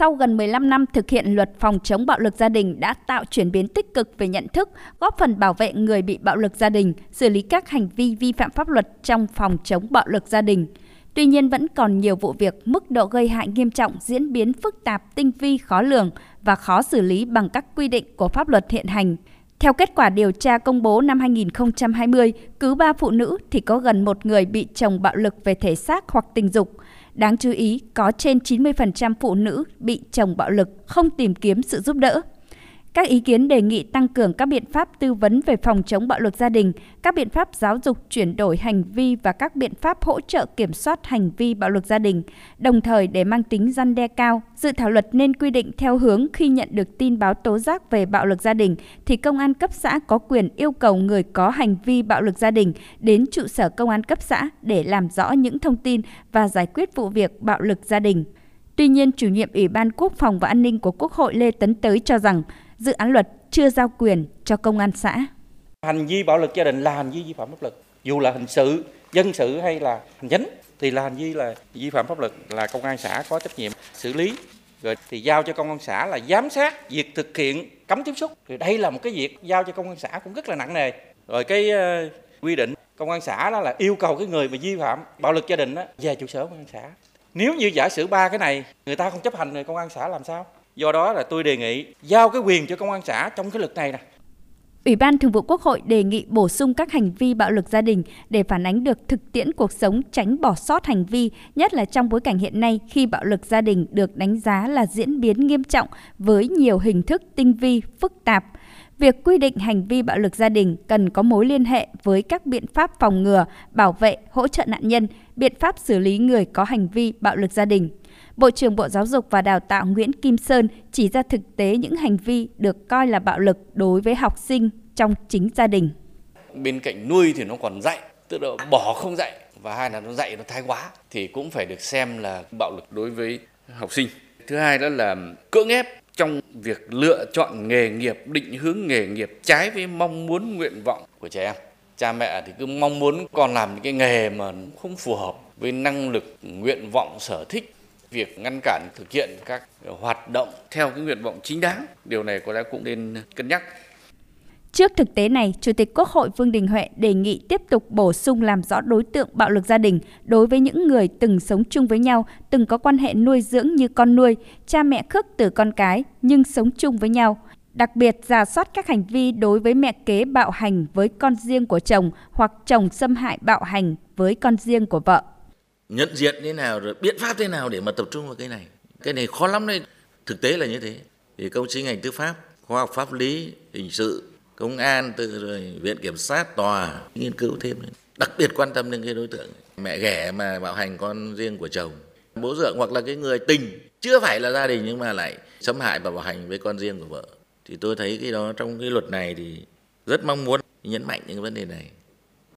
sau gần 15 năm thực hiện luật phòng chống bạo lực gia đình đã tạo chuyển biến tích cực về nhận thức, góp phần bảo vệ người bị bạo lực gia đình, xử lý các hành vi vi phạm pháp luật trong phòng chống bạo lực gia đình. Tuy nhiên vẫn còn nhiều vụ việc mức độ gây hại nghiêm trọng, diễn biến phức tạp, tinh vi, khó lường và khó xử lý bằng các quy định của pháp luật hiện hành. Theo kết quả điều tra công bố năm 2020, cứ 3 phụ nữ thì có gần một người bị chồng bạo lực về thể xác hoặc tình dục. Đáng chú ý, có trên 90% phụ nữ bị chồng bạo lực không tìm kiếm sự giúp đỡ. Các ý kiến đề nghị tăng cường các biện pháp tư vấn về phòng chống bạo lực gia đình, các biện pháp giáo dục chuyển đổi hành vi và các biện pháp hỗ trợ kiểm soát hành vi bạo lực gia đình. Đồng thời để mang tính răn đe cao, dự thảo luật nên quy định theo hướng khi nhận được tin báo tố giác về bạo lực gia đình thì công an cấp xã có quyền yêu cầu người có hành vi bạo lực gia đình đến trụ sở công an cấp xã để làm rõ những thông tin và giải quyết vụ việc bạo lực gia đình. Tuy nhiên, chủ nhiệm Ủy ban Quốc phòng và An ninh của Quốc hội Lê Tấn Tới cho rằng dự án luật chưa giao quyền cho công an xã. Hành vi bạo lực gia đình là hành vi vi phạm pháp luật, dù là hình sự, dân sự hay là hành chính thì là hành vi là vi phạm pháp luật là công an xã có trách nhiệm xử lý. Rồi thì giao cho công an xã là giám sát việc thực hiện cấm tiếp xúc. Thì đây là một cái việc giao cho công an xã cũng rất là nặng nề. Rồi cái uh, quy định công an xã đó là yêu cầu cái người mà vi phạm bạo lực gia đình đó về trụ sở công an xã. Nếu như giả sử ba cái này người ta không chấp hành thì công an xã làm sao? Do đó là tôi đề nghị giao cái quyền cho công an xã trong cái luật này nè Ủy ban Thường vụ Quốc hội đề nghị bổ sung các hành vi bạo lực gia đình để phản ánh được thực tiễn cuộc sống, tránh bỏ sót hành vi, nhất là trong bối cảnh hiện nay khi bạo lực gia đình được đánh giá là diễn biến nghiêm trọng với nhiều hình thức tinh vi, phức tạp. Việc quy định hành vi bạo lực gia đình cần có mối liên hệ với các biện pháp phòng ngừa, bảo vệ, hỗ trợ nạn nhân, biện pháp xử lý người có hành vi bạo lực gia đình. Bộ trưởng Bộ Giáo dục và Đào tạo Nguyễn Kim Sơn chỉ ra thực tế những hành vi được coi là bạo lực đối với học sinh trong chính gia đình. Bên cạnh nuôi thì nó còn dạy, tức là bỏ không dạy và hai là nó dạy nó thái quá thì cũng phải được xem là bạo lực đối với học sinh. Thứ hai đó là cưỡng ép trong việc lựa chọn nghề nghiệp, định hướng nghề nghiệp trái với mong muốn nguyện vọng của trẻ em. Cha mẹ thì cứ mong muốn con làm những cái nghề mà không phù hợp với năng lực, nguyện vọng, sở thích việc ngăn cản thực hiện các hoạt động theo cái nguyện vọng chính đáng. Điều này có lẽ cũng nên cân nhắc. Trước thực tế này, Chủ tịch Quốc hội Vương Đình Huệ đề nghị tiếp tục bổ sung làm rõ đối tượng bạo lực gia đình đối với những người từng sống chung với nhau, từng có quan hệ nuôi dưỡng như con nuôi, cha mẹ khước từ con cái nhưng sống chung với nhau. Đặc biệt giả soát các hành vi đối với mẹ kế bạo hành với con riêng của chồng hoặc chồng xâm hại bạo hành với con riêng của vợ nhận diện thế nào, rồi biện pháp thế nào để mà tập trung vào cái này. Cái này khó lắm đấy. Thực tế là như thế. Thì công chí ngành tư pháp, khoa học pháp lý, hình sự, công an, từ rồi viện kiểm sát, tòa, nghiên cứu thêm đặc biệt quan tâm đến cái đối tượng. Mẹ ghẻ mà bạo hành con riêng của chồng. Bố dượng hoặc là cái người tình. Chưa phải là gia đình nhưng mà lại xâm hại và bạo hành với con riêng của vợ. Thì tôi thấy cái đó trong cái luật này thì rất mong muốn nhấn mạnh những vấn đề này.